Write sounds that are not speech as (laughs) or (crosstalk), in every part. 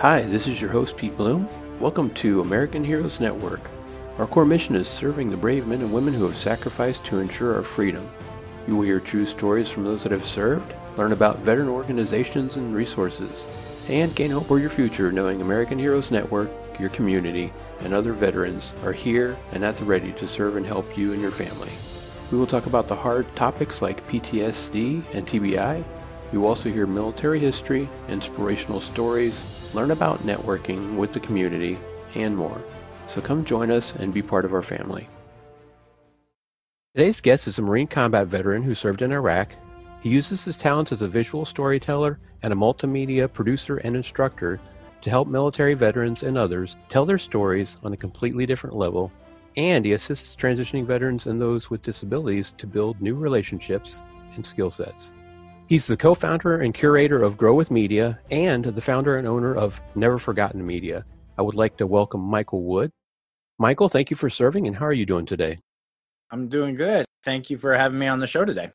Hi, this is your host, Pete Blum. Welcome to American Heroes Network. Our core mission is serving the brave men and women who have sacrificed to ensure our freedom. You will hear true stories from those that have served, learn about veteran organizations and resources, and gain hope for your future knowing American Heroes Network, your community, and other veterans are here and at the ready to serve and help you and your family. We will talk about the hard topics like PTSD and TBI. You will also hear military history, inspirational stories, learn about networking with the community, and more. So come join us and be part of our family. Today's guest is a Marine combat veteran who served in Iraq. He uses his talents as a visual storyteller and a multimedia producer and instructor to help military veterans and others tell their stories on a completely different level. And he assists transitioning veterans and those with disabilities to build new relationships and skill sets. He's the co founder and curator of Grow with Media and the founder and owner of Never Forgotten Media. I would like to welcome Michael Wood. Michael, thank you for serving, and how are you doing today? I'm doing good. Thank you for having me on the show today.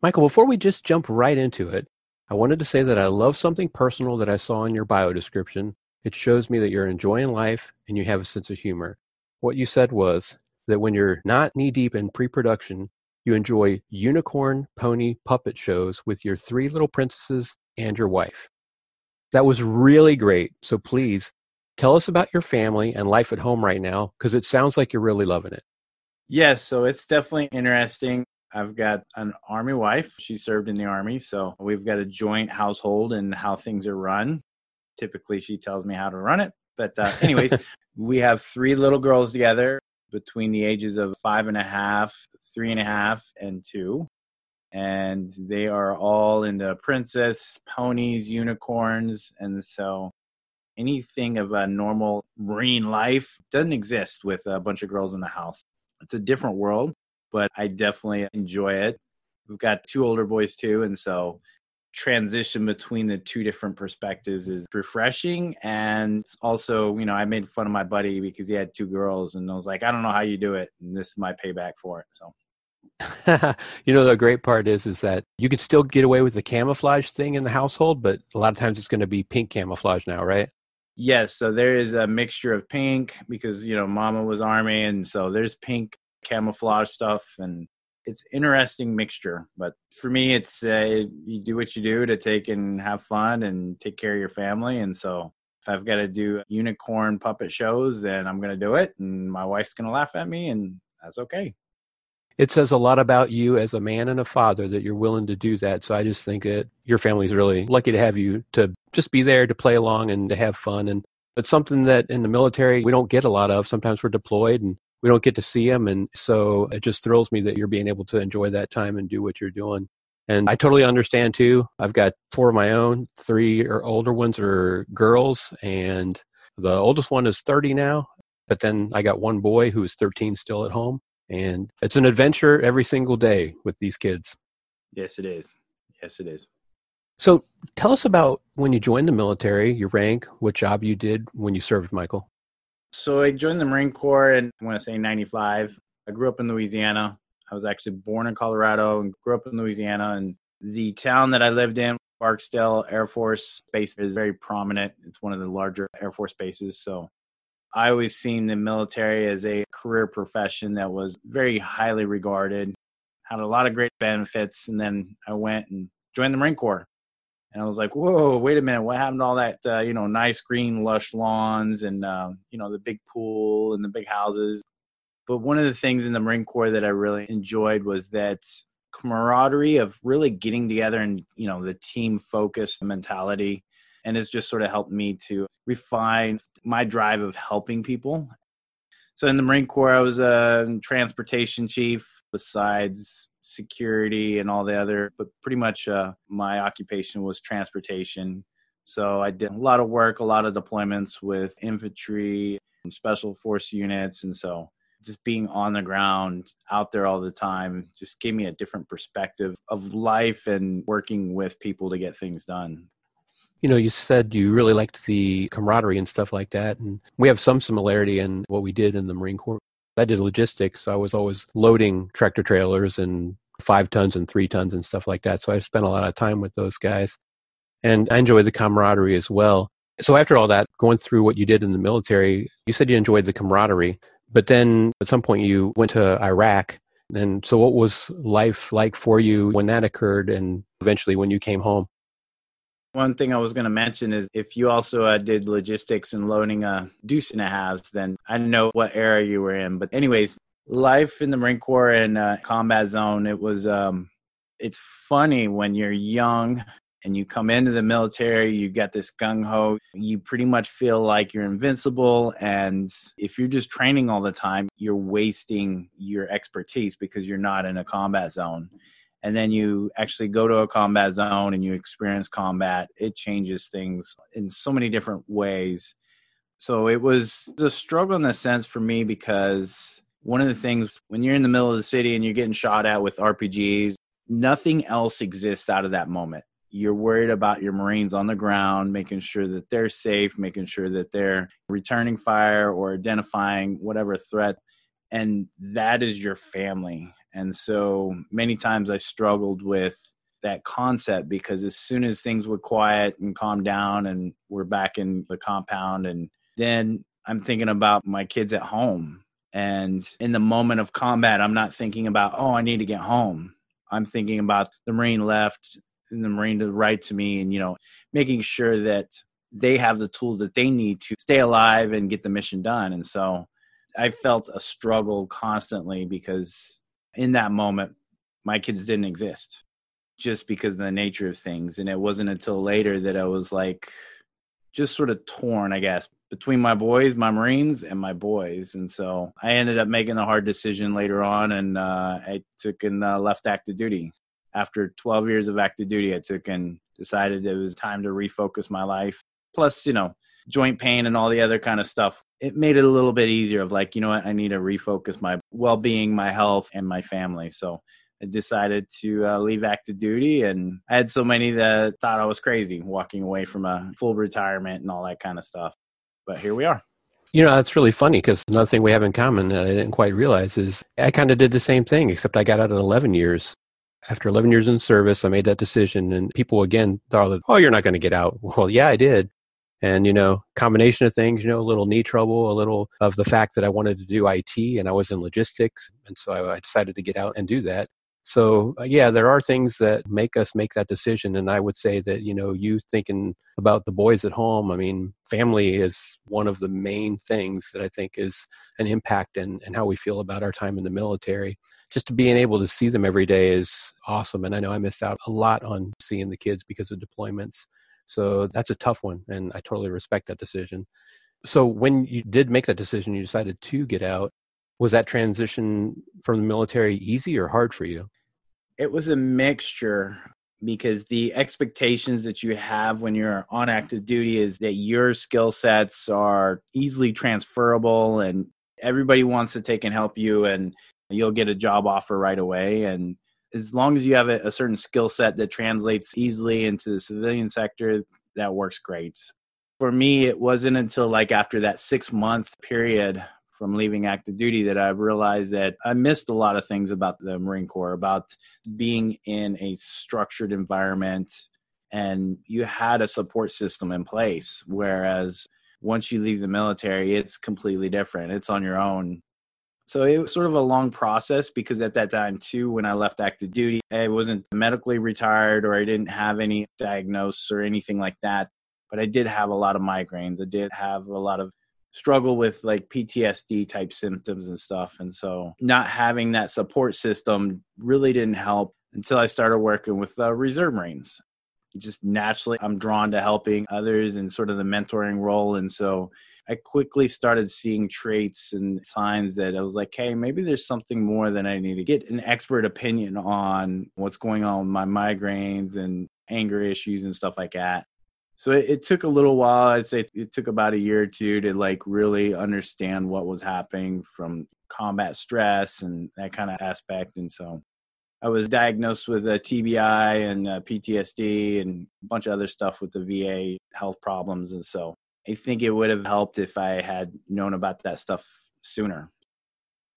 Michael, before we just jump right into it, I wanted to say that I love something personal that I saw in your bio description. It shows me that you're enjoying life and you have a sense of humor. What you said was that when you're not knee deep in pre production, you enjoy unicorn pony puppet shows with your three little princesses and your wife. That was really great. So please tell us about your family and life at home right now because it sounds like you're really loving it. Yes, so it's definitely interesting. I've got an army wife. She served in the army, so we've got a joint household and how things are run. Typically, she tells me how to run it. But, uh, anyways, (laughs) we have three little girls together between the ages of five and a half, three and a half, and two. And they are all into princess, ponies, unicorns. And so anything of a normal marine life doesn't exist with a bunch of girls in the house. It's a different world, but I definitely enjoy it. We've got two older boys too. And so transition between the two different perspectives is refreshing. And also you know i made fun of my buddy because he had two girls and i was like i don't know how you do it and this is my payback for it so. (laughs) You know the great part is is that you could still get away with the camouflage thing in the household but a lot of times it's going to be pink camouflage now right? Yes so there is a mixture of pink because you know mama was army and so there's pink camouflage stuff and it's interesting mixture but for me it's uh, you do what you do to take and have fun and take care of your family. And so if i've got to do unicorn puppet shows then i'm going to do it and my wife's going to laugh at me and that's okay. It says a lot about you as a man and a father that you're willing to do that. So i just think that your family's really lucky to have you to just be there to play along and to have fun. And it's something that in the military we don't get a lot of sometimes we're deployed and we don't get to see them. And so it just thrills me that you're being able to enjoy that time and do what you're doing. And I totally understand too. I've got four of my own. Three or older ones are girls, and the oldest one is 30 now. But then I got one boy who's 13 still at home. And it's an adventure every single day with these kids. Yes, it is. Yes, it is. So tell us about when you joined the military, your rank, what job you did when you served, Michael. So I joined the Marine Corps in, I want to say 95. I grew up in Louisiana. I was actually born in Colorado and grew up in Louisiana. And the town that I lived in, Barksdale Air Force Base, is very prominent. It's one of the larger Air Force bases. So I always seen the military as a career profession that was very highly regarded, had a lot of great benefits. And then I went and joined the Marine Corps. And I was like, whoa, wait a minute, what happened to all that, uh, you know, nice green, lush lawns and, um, you know, the big pool and the big houses? But one of the things in the Marine Corps that I really enjoyed was that camaraderie of really getting together and, you know, the team focused mentality. And it's just sort of helped me to refine my drive of helping people. So in the Marine Corps, I was a transportation chief besides security and all the other, but pretty much uh, my occupation was transportation. So I did a lot of work, a lot of deployments with infantry special force units. And so just being on the ground out there all the time just gave me a different perspective of life and working with people to get things done. You know, you said you really liked the camaraderie and stuff like that. And we have some similarity in what we did in the Marine Corps. I did logistics. I was always loading tractor trailers and five tons and three tons and stuff like that. So I spent a lot of time with those guys. And I enjoy the camaraderie as well. So after all that, going through what you did in the military, you said you enjoyed the camaraderie, but then at some point you went to Iraq. And so what was life like for you when that occurred and eventually when you came home? One thing I was going to mention is if you also uh, did logistics and loading a deuce and a halves, then I know what era you were in. But anyways, life in the Marine Corps and uh, combat zone, it was, um, it's funny when you're young and you come into the military, you get this gung ho, you pretty much feel like you're invincible. And if you're just training all the time, you're wasting your expertise because you're not in a combat zone. And then you actually go to a combat zone and you experience combat, it changes things in so many different ways. So it was a struggle in a sense for me because one of the things when you're in the middle of the city and you're getting shot at with RPGs, nothing else exists out of that moment you're worried about your Marines on the ground, making sure that they're safe, making sure that they're returning fire or identifying whatever threat. And that is your family. And so many times I struggled with that concept because as soon as things would quiet and calm down and we're back in the compound, and then I'm thinking about my kids at home. And in the moment of combat, I'm not thinking about, oh, I need to get home. I'm thinking about the Marine left and the Marine to the right to me and, you know, making sure that they have the tools that they need to stay alive and get the mission done. And so I felt a struggle constantly because in that moment, my kids didn't exist just because of the nature of things. And it wasn't until later that I was like, just sort of torn, I guess, between my boys, my Marines, and my boys. And so I ended up making a hard decision later on, and uh, I took and uh, left active duty after 12 years of active duty, I took and decided it was time to refocus my life. Plus, you know, joint pain and all the other kind of stuff. It made it a little bit easier of like, you know what, I need to refocus my well being, my health, and my family. So I decided to uh, leave active duty. And I had so many that thought I was crazy walking away from a full retirement and all that kind of stuff. But here we are. You know, that's really funny because another thing we have in common that I didn't quite realize is I kind of did the same thing, except I got out at 11 years after 11 years in service, I made that decision, and people again thought, that, "Oh, you're not going to get out." (laughs) Well, yeah, I did, and you know, combination of things. You know, a little knee trouble, a little of the fact that I wanted to do IT, and I was in logistics, and so I, I decided to get out and do that. So uh, yeah, there are things that make us make that decision, and I would say that you know you thinking about the boys at home. I mean, family is one of the main things that I think is an impact in how we feel about our time in the military. Just to being able to see them every day is awesome, and I know I missed out a lot on seeing the kids because of deployments. So that's a tough one, and I totally respect that decision. So when you did make that decision, you decided to get out. Was that transition from the military easy or hard for you? It was a mixture because the expectations that you have when you're on active duty is that your skill sets are easily transferable and everybody wants to take and help you and you'll get a job offer right away. And as long as you have a, a certain skill set that translates easily into the civilian sector that works great. For me it wasn't until like after that six month period from leaving active duty that I've realized that I missed a lot of things about the Marine Corps, about being in a structured environment and you had a support system in place. Whereas once you leave the military, it's completely different. It's on your own. So it was sort of a long process because at that time, too, when I left active duty, I wasn't medically retired or I didn't have any diagnosis or anything like that. But I did have a lot of migraines. I did have a lot of struggle with like PTSD type symptoms and stuff. And so not having that support system really didn't help until I started working with the Reserve Marines. Just naturally, I'm drawn to helping others and sort of the mentoring role. And so I quickly started seeing traits and signs that I was like, hey, maybe there's something more that I need to get an expert opinion on what's going on with my migraines and anger issues and stuff like that so it, it, took a little while. I'd say it took about a year or two to like really understand what was happening from combat stress and that kind of aspect. And so i was diagnosed with a tbi and a ptsd and a bunch of other stuff with the va health problems. And so i think it would have helped if i had known about that stuff sooner.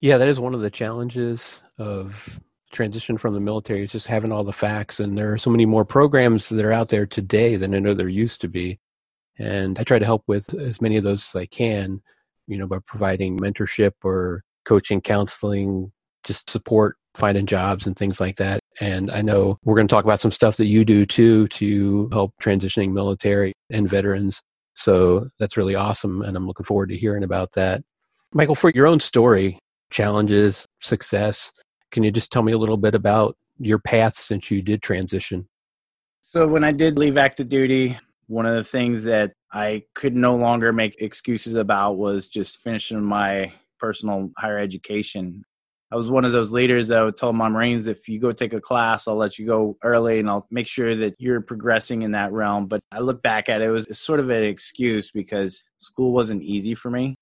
Yeah that is one of the challenges of transition from the military is just having all the facts and there are so many more programs that are out there today than I know there used to be. And I try to help with as many of those as I can, you know, by providing mentorship or coaching, counseling, just support, finding jobs and things like that. And I know we're going to talk about some stuff that you do too to help transitioning military and veterans. So that's really awesome. And I'm looking forward to hearing about that. Michael, for your own story, challenges, success, can you just tell me a little bit about your path since you did transition? So, when I did leave active duty, one of the things that I could no longer make excuses about was just finishing my personal higher education. I was one of those leaders that would tell my Marines, if you go take a class, I'll let you go early and I'll make sure that you're progressing in that realm. But I look back at it, it was sort of an excuse because school wasn't easy for me.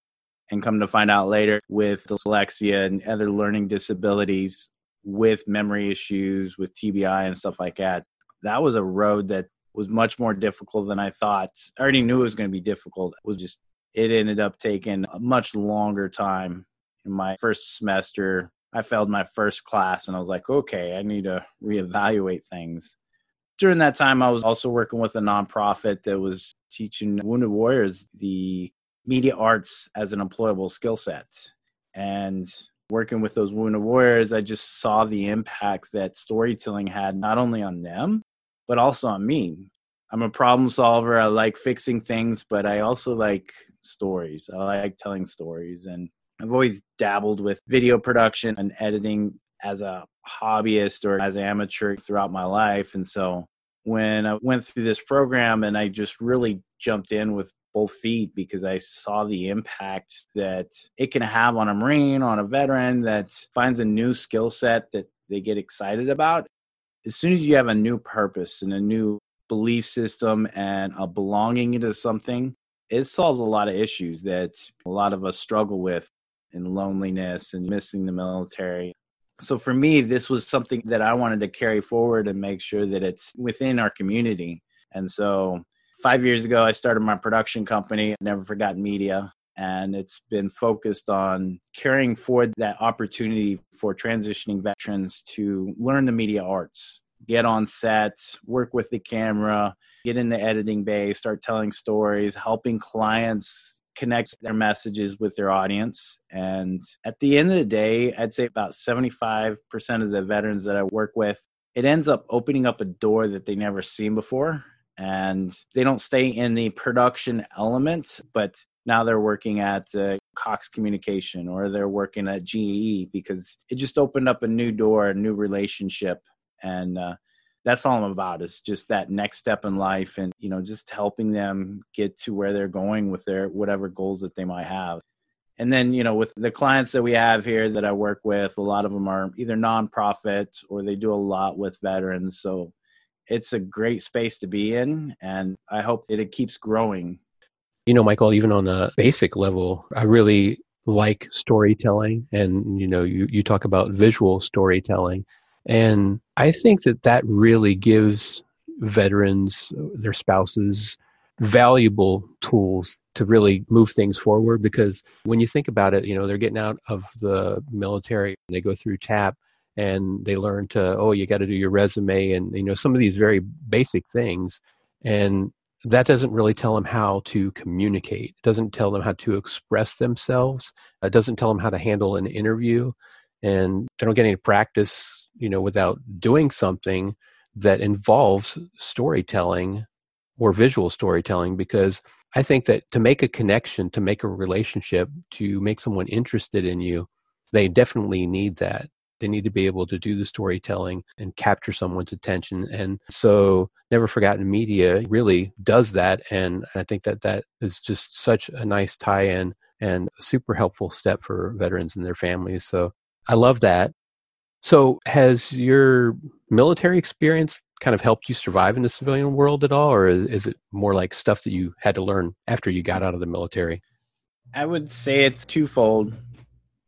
And come to find out later with dyslexia and other learning disabilities, with memory issues, with TBI and stuff like that, that was a road that was much more difficult than I thought. I already knew it was going to be difficult. It was just, it ended up taking a much longer time. In my first semester, I failed my first class and I was like, okay, I need to reevaluate things. During that time, I was also working with a nonprofit that was teaching wounded warriors the media arts as an employable skill set. And working with those wounded warriors, I just saw the impact that storytelling had not only on them, but also on me. I'm a problem solver. I like fixing things, but I also like stories. I like telling stories. And I've always dabbled with video production and editing as a hobbyist or as an amateur throughout my life. And so when I went through this program and I just really jumped in with both feet because I saw the impact that it can have on a Marine, on a veteran that finds a new skill set that they get excited about. As soon as you have a new purpose and a new belief system and a belonging into something, it solves a lot of issues that a lot of us struggle with in loneliness and missing the military. So for me, this was something that I wanted to carry forward and make sure that it's within our community. And so five years ago, I started my production company, Never Forgotten Media, and it's been focused on carrying forward that opportunity for transitioning veterans to learn the media arts, get on sets, work with the camera, get in the editing bay, start telling stories, helping clients connect their messages with their audience. And at the end of the day, I'd say about 75% of the veterans that I work with, it ends up opening up a door that they never seen before and they don't stay in the production element, but now they're working at uh, Cox Communication or they're working at GE because it just opened up a new door, a new relationship, and uh, that's all I'm about is just that next step in life, and you know, just helping them get to where they're going with their whatever goals that they might have. And then, you know, with the clients that we have here that I work with, a lot of them are either nonprofits or they do a lot with veterans. So it's a great space to be in, and I hope that it keeps growing. You know, Michael, even on a basic level, I really like storytelling, and you know, you you talk about visual storytelling, and I think that that really gives veterans, their spouses, valuable tools to really move things forward. Because when you think about it you know they're getting out of the military they go through tap and they learn to oh you got to do your resume and you know some of these very basic things. And that doesn't really tell them how to communicate. It doesn't tell them how to express themselves. It doesn't tell them how to handle an interview and they don't get any practice you know without doing something that involves storytelling or visual storytelling because i think that to make a connection to make a relationship to make someone interested in you they definitely need that they need to be able to do the storytelling and capture someone's attention. And so, Never Forgotten Media really does that. And I think that that is just such a nice tie in and a super helpful step for veterans and their families. So, I love that. So, has your military experience kind of helped you survive in the civilian world at all, or is, it more like stuff that you had to learn after you got out of the military? I would say it's twofold.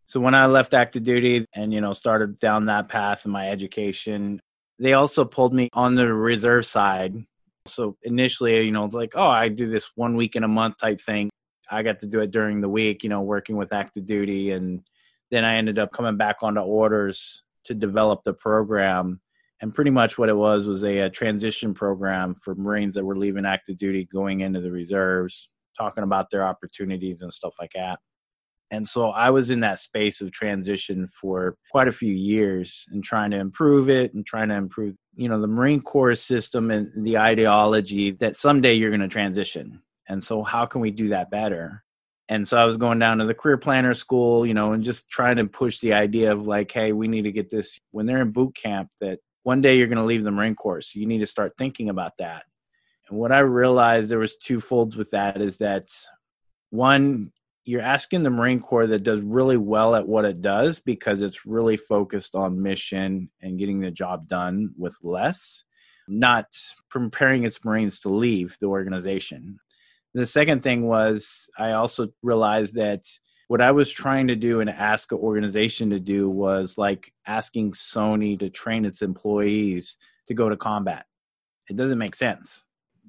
So when I left active duty and, you know, started down that path in my education, they also pulled me on the reserve side. So initially, you know, like, oh, I do this one week in a month type thing. I got to do it during the week, you know, working with active duty. And then I ended up coming back onto orders to develop the program. And pretty much what it was was a, a transition program for Marines that were leaving active duty, going into the reserves, talking about their opportunities and stuff like that. And so I was in that space of transition for quite a few years and trying to improve it and trying to improve, you know, the Marine Corps system and the ideology that someday you're going to transition. And so how can we do that better? And so I was going down to the career planner school, you know, and just trying to push the idea of like, hey, we need to get this when they're in boot camp that one day you're going to leave the Marine Corps. So you need to start thinking about that. And what I realized there was two folds with that is that one, you're asking the Marine Corps that does really well at what it does because it's really focused on mission and getting the job done with less, not preparing its Marines to leave the organization. The second thing was I also realized that what I was trying to do and ask an organization to do was like asking Sony to train its employees to go to combat. It doesn't make sense.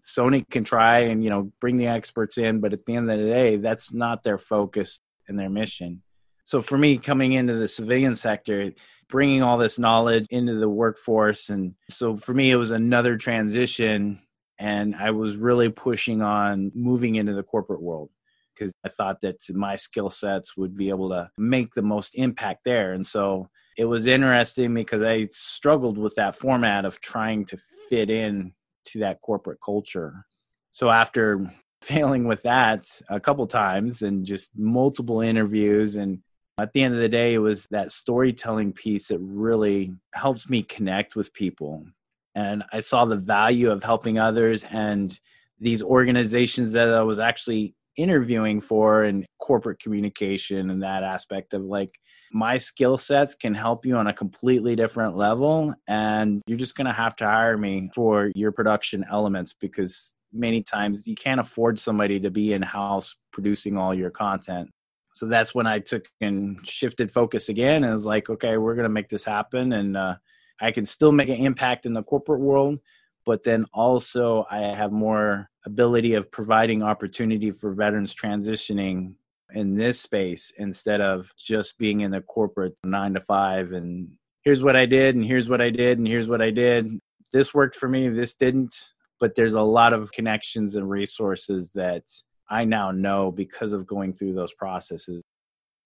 Sony can try and you know bring the experts in, but at the end of the day, that's not their focus and their mission. So for me, coming into the civilian sector, bringing all this knowledge into the workforce, and so for me, it was another transition, and I was really pushing on moving into the corporate world because I thought that my skill sets would be able to make the most impact there, and so it was interesting because I struggled with that format of trying to fit in to that corporate culture. So after (laughs) failing with that a couple times and just multiple interviews and at the end of the day it was that storytelling piece that really helps me connect with people and i saw the value of helping others and these organizations that i was actually interviewing for and corporate communication and that aspect of like my skill sets can help you on a completely different level and you're just going to have to hire me for your production elements because many times you can't afford somebody to be in house producing all your content. So that's when i took and shifted focus again and was like okay we're going to make this happen and uh, i can still make an impact in the corporate world but then also i have more ability of providing opportunity for veterans transitioning in this space instead of just being in the corporate nine to five and here's what I did and here's what I did and here's what I did. This worked for me, this didn't. But there's a lot of connections and resources that I now know because of going through those processes.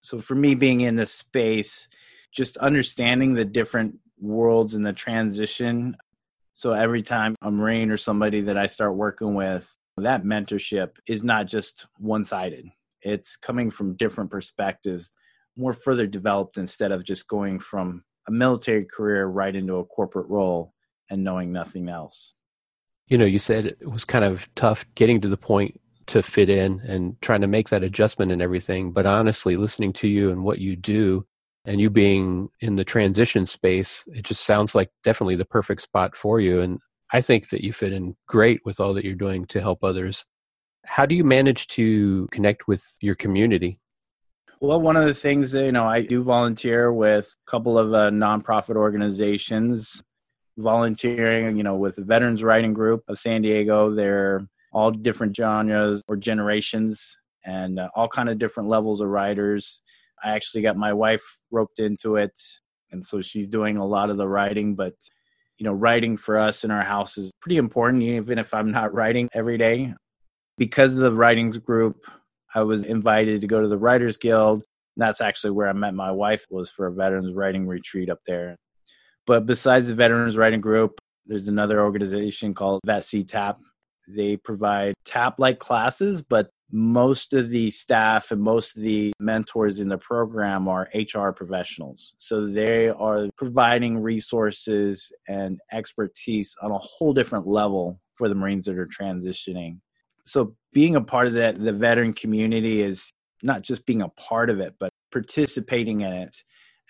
So for me, being in this space, just understanding the different worlds in the transition. So every time a Marine or somebody that I start working with, that mentorship is not just one sided it's coming from different perspectives, more further developed instead of just going from a military career right into a corporate role and knowing nothing else. You know, you said it was kind of tough getting to the point to fit in and trying to make that adjustment and everything. But honestly, listening to you and what you do and you being in the transition space, it just sounds like definitely the perfect spot for you. And I think that you fit in great with all that you're doing to help others how do you manage to connect with your community? Well, one of the things, you know, I do volunteer with a couple of uh, nonprofit organizations, volunteering, you know, with the Veterans Writing Group of San Diego. They're all different genres or generations and uh, all kind of different levels of writers. I actually got my wife roped into it, and so she's doing a lot of the writing, but you know, writing for us in our house is pretty important, even if I'm not writing every day because of the writing group, I was invited to go to the Writers Guild. That's actually where I met my wife was for a veterans writing retreat up there. But besides the veterans writing group, there's another organization called VetC-TAP. They provide TAP-like classes, but most of the staff and most of the mentors in the program are HR professionals. So they are providing resources and expertise on a whole different level for the Marines that are transitioning. So being a part of that the veteran community is not just being a part of it but participating in it.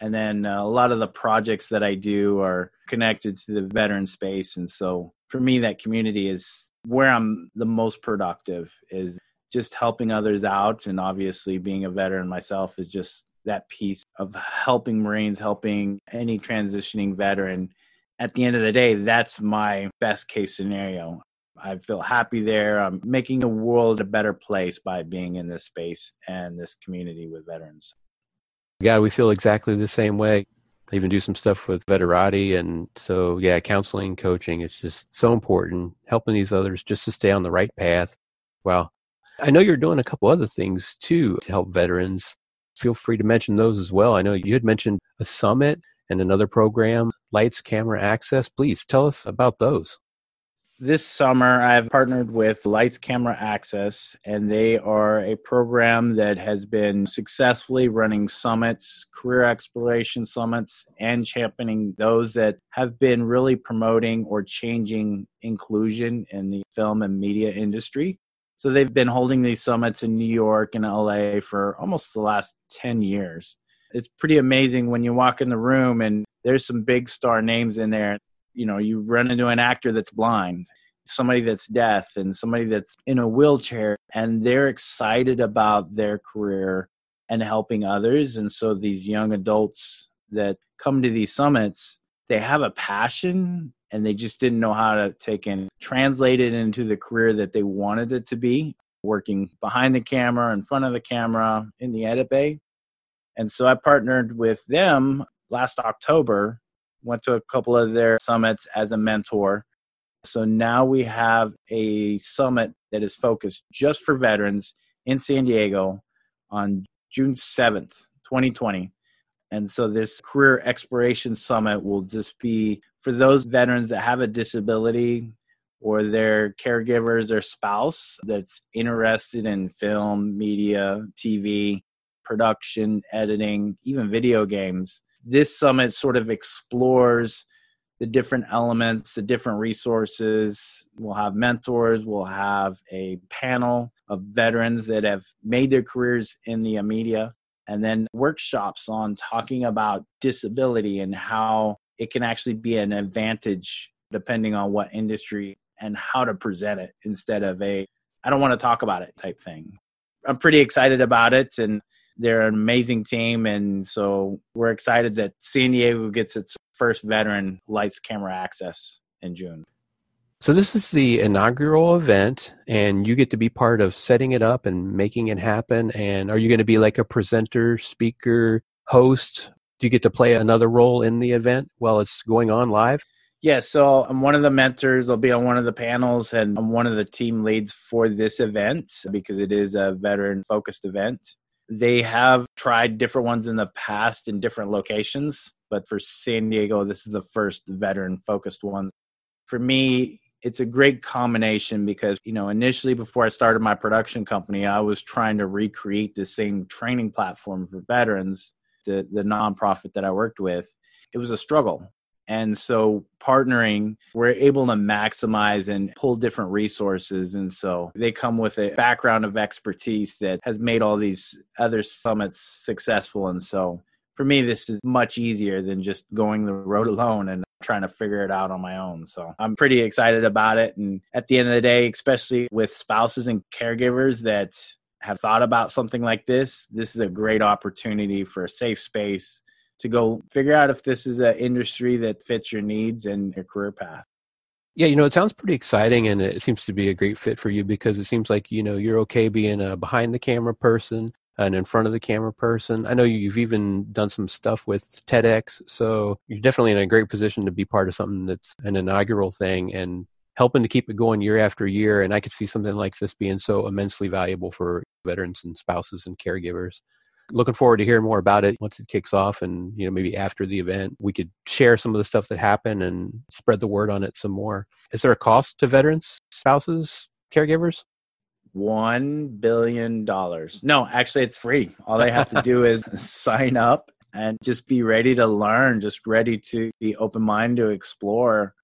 And then uh, a lot of the projects that i do are connected to the veteran space. And so for me that community is where i'm the most productive is just helping others out and obviously being a veteran myself is just that piece of helping marines helping any transitioning veteran at the end of the day that's my best case scenario I feel happy there. I'm making the world a better place by being in this space and this community with veterans. Yeah, we feel exactly the same way. I even do some stuff with Veterati. And so, yeah, counseling, coaching, it's just so important, helping these others just to stay on the right path. Well, I know you're doing a couple other things too to help veterans. Feel free to mention those as well. I know you had mentioned a summit and another program, Lights Camera Access. Please tell us about those. This summer, I've partnered with Lights Camera Access, and they are a program that has been successfully running summits, career exploration summits, and championing those that have been really promoting or changing inclusion in the film and media industry. So they've been holding these summits in New York and LA for almost the last 10 years. It's pretty amazing when you walk in the room and there's some big star names in there you know you run into an actor that's blind somebody that's deaf and somebody that's in a wheelchair and they're excited about their career and helping others and so these young adults that come to these summits they have a passion and they just didn't know how to take and translate it into the career that they wanted it to be working behind the camera in front of the camera in the edit bay and so i partnered with them last october went to a couple of their summits as a mentor. So now we have a summit that is focused just for veterans in San Diego on June 7th, 2020. And so this career exploration summit will just be for those veterans that have a disability or their caregivers or spouse that's interested in film, media, TV, production, editing, even video games this summit sort of explores the different elements, the different resources. We'll have mentors, we'll have a panel of veterans that have made their careers in the media, and then workshops on talking about disability and how it can actually be an advantage depending on what industry and how to present it instead of a I don't want to talk about it type thing. I'm pretty excited about it and they're an amazing team, and so we're excited that San Diego gets its first veteran lights camera access in June. So this is the inaugural event, and you get to be part of setting it up and making it happen. And are you going to be like a presenter, speaker, host? Do you get to play another role in the event while it's going on live? Yeah, so I'm one of the mentors. I'll be on one of the panels, and I'm one of the team leads for this event because it is a veteran focused event. They have tried different ones in the past in different locations, but for San Diego, this is the first veteran focused one. For me, it's a great combination because, you know, initially before I started my production company, I was trying to recreate the same training platform for veterans, the, the nonprofit that I worked with. It was a struggle and so partnering, we're able to maximize and pull different resources. And so they come with a background of expertise that has made all these other summits successful. And so for me, this is much easier than just going the road (laughs) alone and trying to figure it out on my own. So I'm pretty excited about it. And at the end of the day, especially with spouses and caregivers that have thought about something like this, this is a great opportunity for a safe space to go figure out if this is an industry that fits your needs and your career path. Yeah, you know, it sounds pretty exciting and it seems to be a great fit for you because it seems like, you know, you're okay being a behind the camera person and in front of the camera person. I know you've even done some stuff with TEDx, so you're definitely in a great position to be part of something that's an inaugural thing and helping to keep it going year after year. And I could see something like this being so immensely valuable for veterans and spouses and caregivers. Looking forward to hearing more about it once it kicks off and you know maybe after the event we could share some of the stuff that happened and spread the word on it some more. Is there a cost to veterans spouses caregivers? One billion dollars. No actually it's free. All they have to do is (laughs) sign up and just be ready to learn just ready to be open minded to explore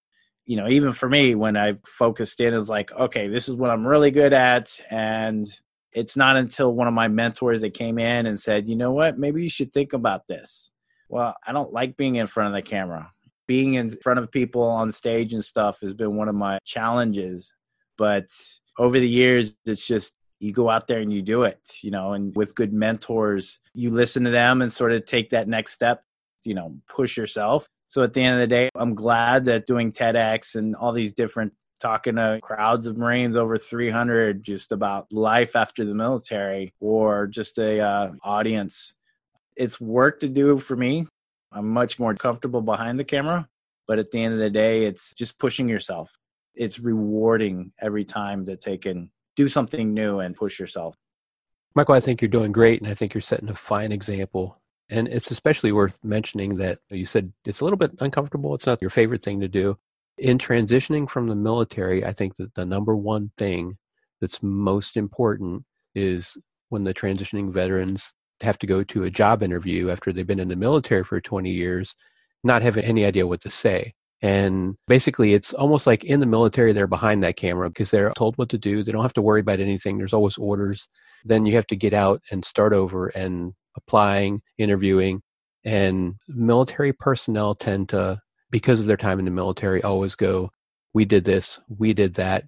you know even for me when i focused in is like okay this is what i'm really good at and it's not until one of my mentors that came in and said, you know what, maybe you should think about this. Well, I don't like being in front of the camera. Being in front of people on stage and stuff has been one of my challenges. But over the years, it's just you go out there and you do it, you know, and with good mentors, you listen to them and sort of take that next step, you know, push yourself. So at the end of the day, I'm glad that doing TEDx and all these different talking to crowds of Marines over 300 just about life after the military or just a uh, audience. It's work to do for me. I'm much more comfortable behind the camera, but at the end of the day, it's just pushing yourself. It's rewarding every time to take and do something new and push yourself. Michael, I think you're doing great, and I think you're setting a fine example. And it's especially worth mentioning that you said it's a little bit uncomfortable. It's not your favorite thing to do. In transitioning from the military, I think that the number one thing that's most important is when the transitioning veterans have to go to a job interview after they've been in the military for 20 years, not having any idea what to say. And basically, it's almost like in the military, they're behind that camera because they're told what to do. They don't have to worry about anything. There's always orders. Then you have to get out and start over and applying, interviewing. And military personnel tend to, because of their time in the military, always go, We did this, we did that.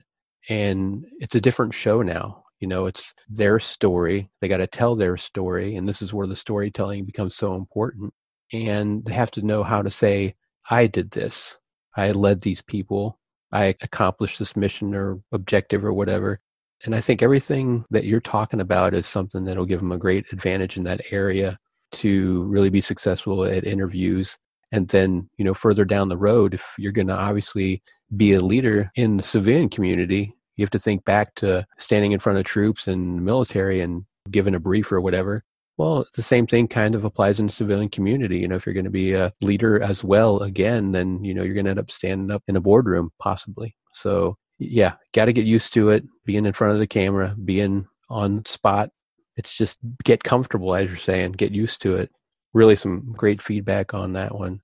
And it's a different show now. You know, it's their story. They got to tell their story. And this is where the storytelling becomes so important. And they have to know how to say, I did this. I led these people. I accomplished this mission or objective or whatever. And I think everything that you're talking about is something that'll give them a great advantage in that area to really be successful at interviews. And then, you know, further down the road, if you're going to obviously be a leader in the civilian community, you have to think back to standing in front of troops and military and giving a brief or whatever. Well, the same thing kind of applies in the civilian community. You know, if you're going to be a leader as well again, then, you know, you're going to end up standing up in a boardroom possibly. So, yeah, got to get used to it, being in front of the camera, being on spot. It's just get comfortable, as you're saying, get used to it. Really, some great feedback on that one.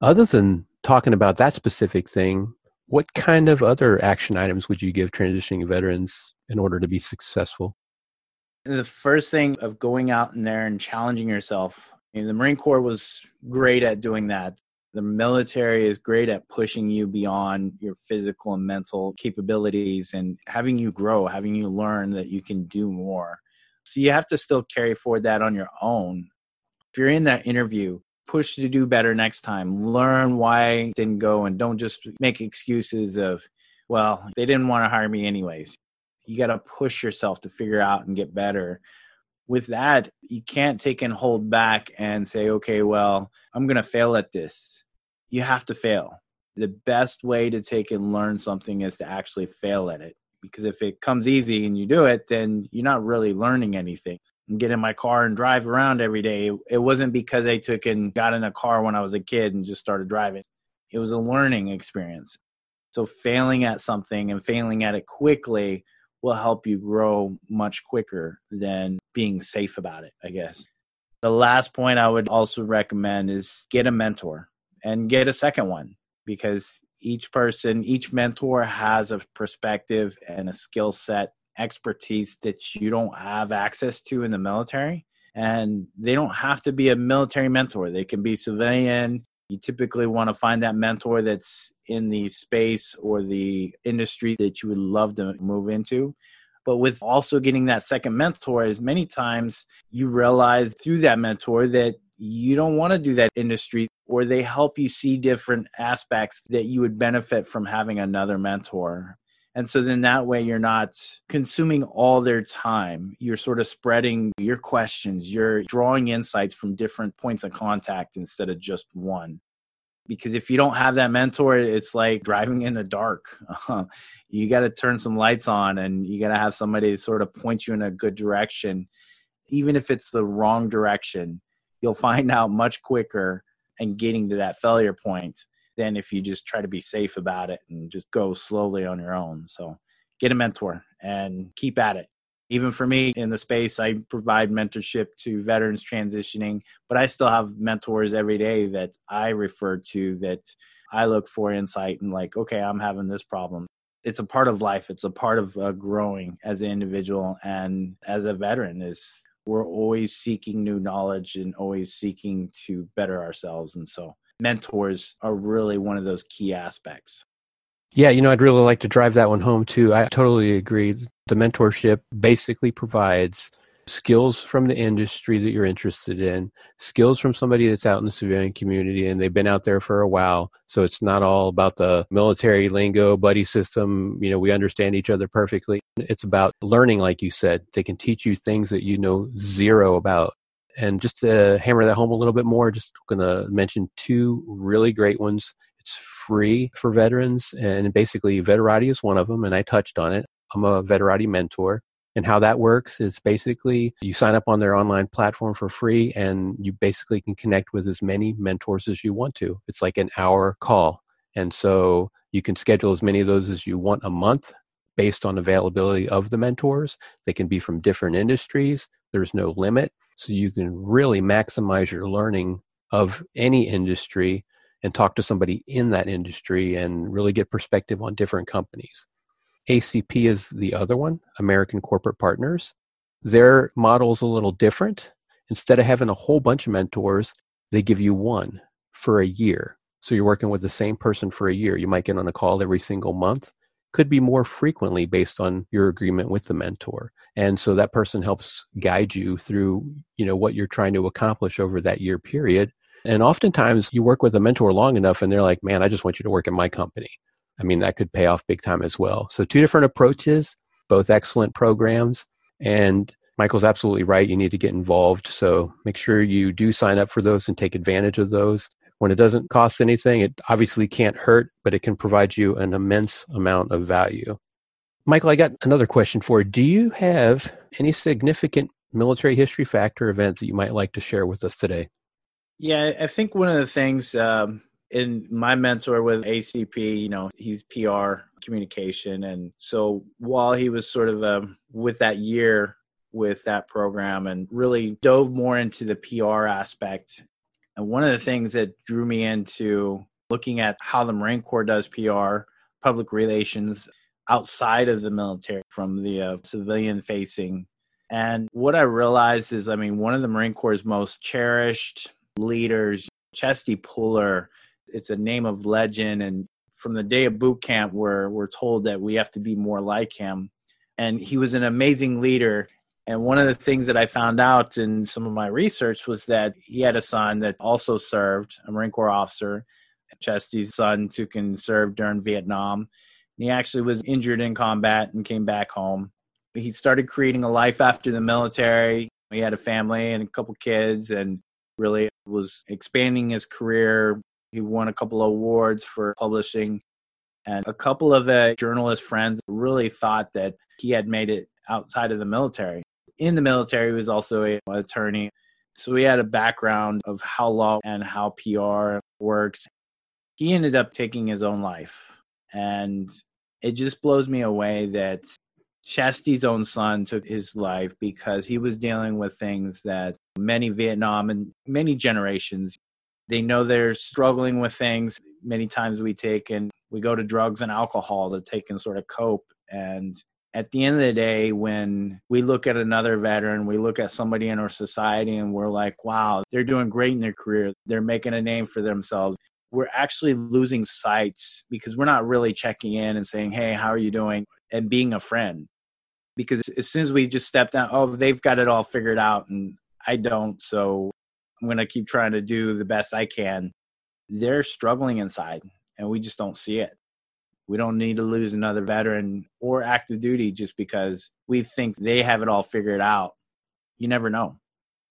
Other than talking about that specific thing, what kind of other action items would you give transitioning veterans in order to be successful? The first thing of going out in there and challenging yourself. I mean, the Marine Corps was great at doing that. The military is great at pushing you beyond your physical and mental capabilities and having you grow, having you learn that you can do more. So you have to still carry forward that on your own. If you're in that interview, push to do better next time. Learn why didn't go and don't just make excuses of, well, they didn't want to hire me anyways. You got to push yourself to figure out and get better. With that, you can't take and hold back and say, okay, well, I'm going to fail at this. You have to fail. The best way to take and learn something is to actually fail at it. Because if it comes easy and you do it, then you're not really learning anything and get in my car and drive around every day. It wasn't because I took and got in a car when I was a kid and just started driving. It was a learning experience. So failing at something and failing at it quickly will help you grow much quicker than being safe about it, I guess. The last point I would also recommend is get a mentor and get a second one because each person, each mentor has a perspective and a skill set expertise that you don't have access to in the military. And they don't have to be a military mentor, they can be civilian. You typically want to find that mentor that's in the space or the industry that you would love to move into. But with also getting that second mentor, as many times you realize through that mentor that you don't want to do that industry or they help you see different aspects that you would benefit from having another mentor and so then that way you're not consuming all their time. You're sort of spreading your questions, you're drawing insights from different points of contact instead of just one. Because if you don't have that mentor, it's like driving in the dark. (laughs) you got to turn some lights on and you got to have somebody sort of point you in a good direction. Even if it's the wrong direction, you'll find (laughs) out much quicker and getting to that failure point than if you just try to be safe about it and just go slowly on your own. So get a mentor and keep at it. Even for me in the space, I provide mentorship to veterans transitioning, but I still have mentors every day that I refer to that I look for insight and like, okay, I'm having this problem. It's a part of life. It's a part of uh, growing as an individual and as a veteran is we're always seeking new knowledge and always seeking to better ourselves. And so mentors are really one of those key aspects. Yeah, you know, I'd really like to drive that one home too. I totally agree. The mentorship basically provides skills from the industry that you're interested in, skills from somebody that's out in the civilian community and they've been out there for a while. So it's not all about the military lingo, buddy system. You know, we understand each other perfectly. It's about learning, like you said. They can teach you things that you know zero about And just to hammer that home a little bit more, just going to mention two really great ones. It's free for veterans, and basically, Veterati is one of them, and I touched on it. I'm a Veterati mentor. And how that works is basically you sign up on their online platform for free and you basically can connect with as many mentors as you want to. It's like an hour call. And so you can schedule as many of those as you want a month based on availability of the mentors. They can be from different industries. There's no limit. So you can really maximize your learning of any industry and talk to somebody in that industry and really get perspective on different companies. ACP is the other one, American Corporate Partners. Their model is a little different. Instead of having a whole bunch of mentors, they give you one for a year. So you're working with the same person for a year. You might get on a call every single month could be more frequently based on your agreement with the mentor and so that person helps guide you through you know what you're trying to accomplish over that year period and oftentimes you work with a mentor long enough and they're like man i just want you to work in my company i mean that could pay off big time as well so two different approaches both excellent programs and michael's absolutely right you need to get involved so make sure you do sign up for those and take advantage of those when it doesn't cost anything, it obviously can't hurt, but it can provide you an immense amount of value. Michael, I got another question for you. Do you have any significant military history factor event that you might like to share with us today? Yeah, I think one of the things um, in my mentor with ACP, you know, he's PR communication. And so while he was sort of um, with that year with that program and really dove more into the PR aspect and one of the things that drew me into looking at how the Marine Corps does PR, public relations outside of the military from the uh, civilian facing. And what I realized is, I mean, one of the Marine Corps' most cherished leaders, Chesty Puller, it's a name of legend. And from the day of boot camp, we're, we're told that we have to be more like him. And he was an amazing leader. And one of the things that I found out in some of my research was that he had a son that also served, a Marine Corps officer. Chesty's son and served during Vietnam. And he actually was injured in combat and came back home. He started creating a life after the military. He had a family and a couple kids and really was expanding his career. He won a couple of awards for publishing. And a couple of the journalist friends really thought that he had made it outside of the military in the military he was also an attorney. So he had a background of how law and how PR works. He ended up taking his own life. And it just blows me away that Chesty's own son took his life because he was dealing with things that many Vietnam and many generations they know they're struggling with things. Many times we take and we go to drugs and alcohol to take and sort of cope. And at the end of the day, when we look at another veteran, we look at somebody in our society and we're like, wow, they're doing great in their career. They're making a name for themselves. We're actually losing sights because we're not really checking in and saying, hey, how are you doing? And being a friend. Because as soon as we just step down, oh, they've got it all figured out and I don't. So I'm going to keep trying to do the best I can. They're struggling inside and we just don't see it. We don't need to lose another veteran or active duty just because we think they have it all figured out. You never know.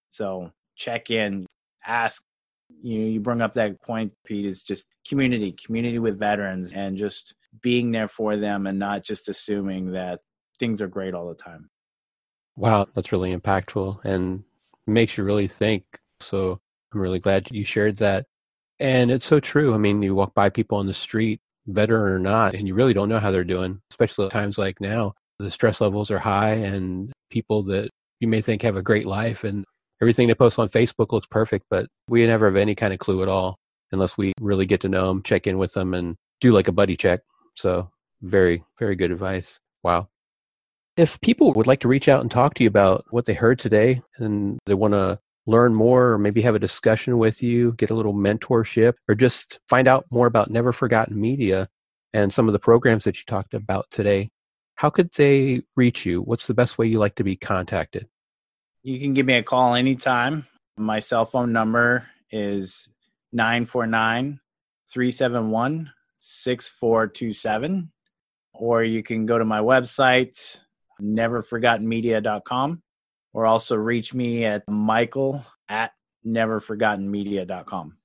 So check in, ask. You know, you bring up that point, Pete, is just community, community with veterans and just being there for them and not just assuming that things are great all the time. Wow, that's really impactful and makes you really think. So I'm really glad you shared that. And it's so true. I mean, you walk by people on the street veteran or not, and you really don't know how they're doing, especially at times like now. The stress levels are high, and people that you may think have a great life and everything they post on Facebook looks perfect, but we never have any kind of clue at all unless we really get to know them, check in with them, and do like a buddy check. So, very, very good advice. Wow. If people would like to reach out and talk to you about what they heard today and they want to learn more or maybe have a discussion with you, get a little mentorship, or just find out more about Never Forgotten Media and some of the programs that you talked about today, how could they reach you? What's the best way you like to be contacted? You can give me a call anytime. My cell phone number is 949 371 6427. Or you can go to my website, neverforgottenmedia.com or also reach me at Michael at neverforgottenmedia.com.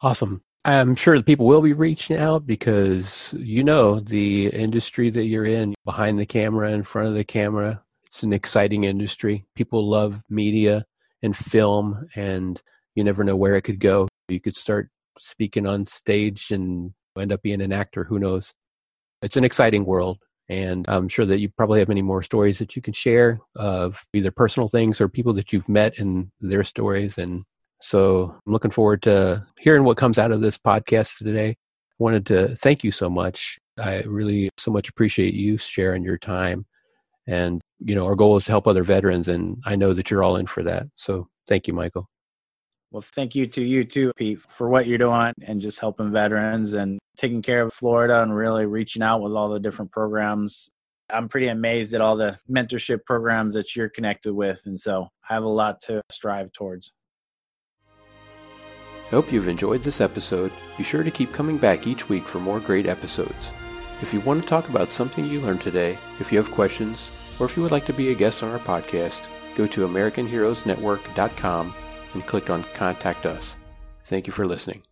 Awesome. I'm sure that people will be reaching out because you know the industry that you're in behind the camera, in front of the camera. It's an exciting industry. People love media and film, and you never know where it could go. You could start speaking on stage and end up being an actor. Who knows? It's an exciting world. And I'm sure that you probably have many more stories that you can share of either personal things or people that you've met and their stories. And so I'm looking forward to hearing what comes out of this podcast today. I wanted to thank you so much. I really so much appreciate you sharing your time. And, you know, our goal is to help other veterans, and I know that you're all in for that. So thank you, Michael. Well, thank you to you too, Pete, for what you're doing and just helping veterans and taking care of Florida and really reaching out with all the different programs. I'm pretty amazed at all the mentorship programs that you're connected with. And so I have a lot to strive towards. Hope you've enjoyed this episode. Be sure to keep coming back each week for more great episodes. If you want to talk about something you learned today, if you have questions, or if you would like to be a guest on our podcast, go to AmericanHeroesNetwork.com and click on Contact Us. Thank you for listening.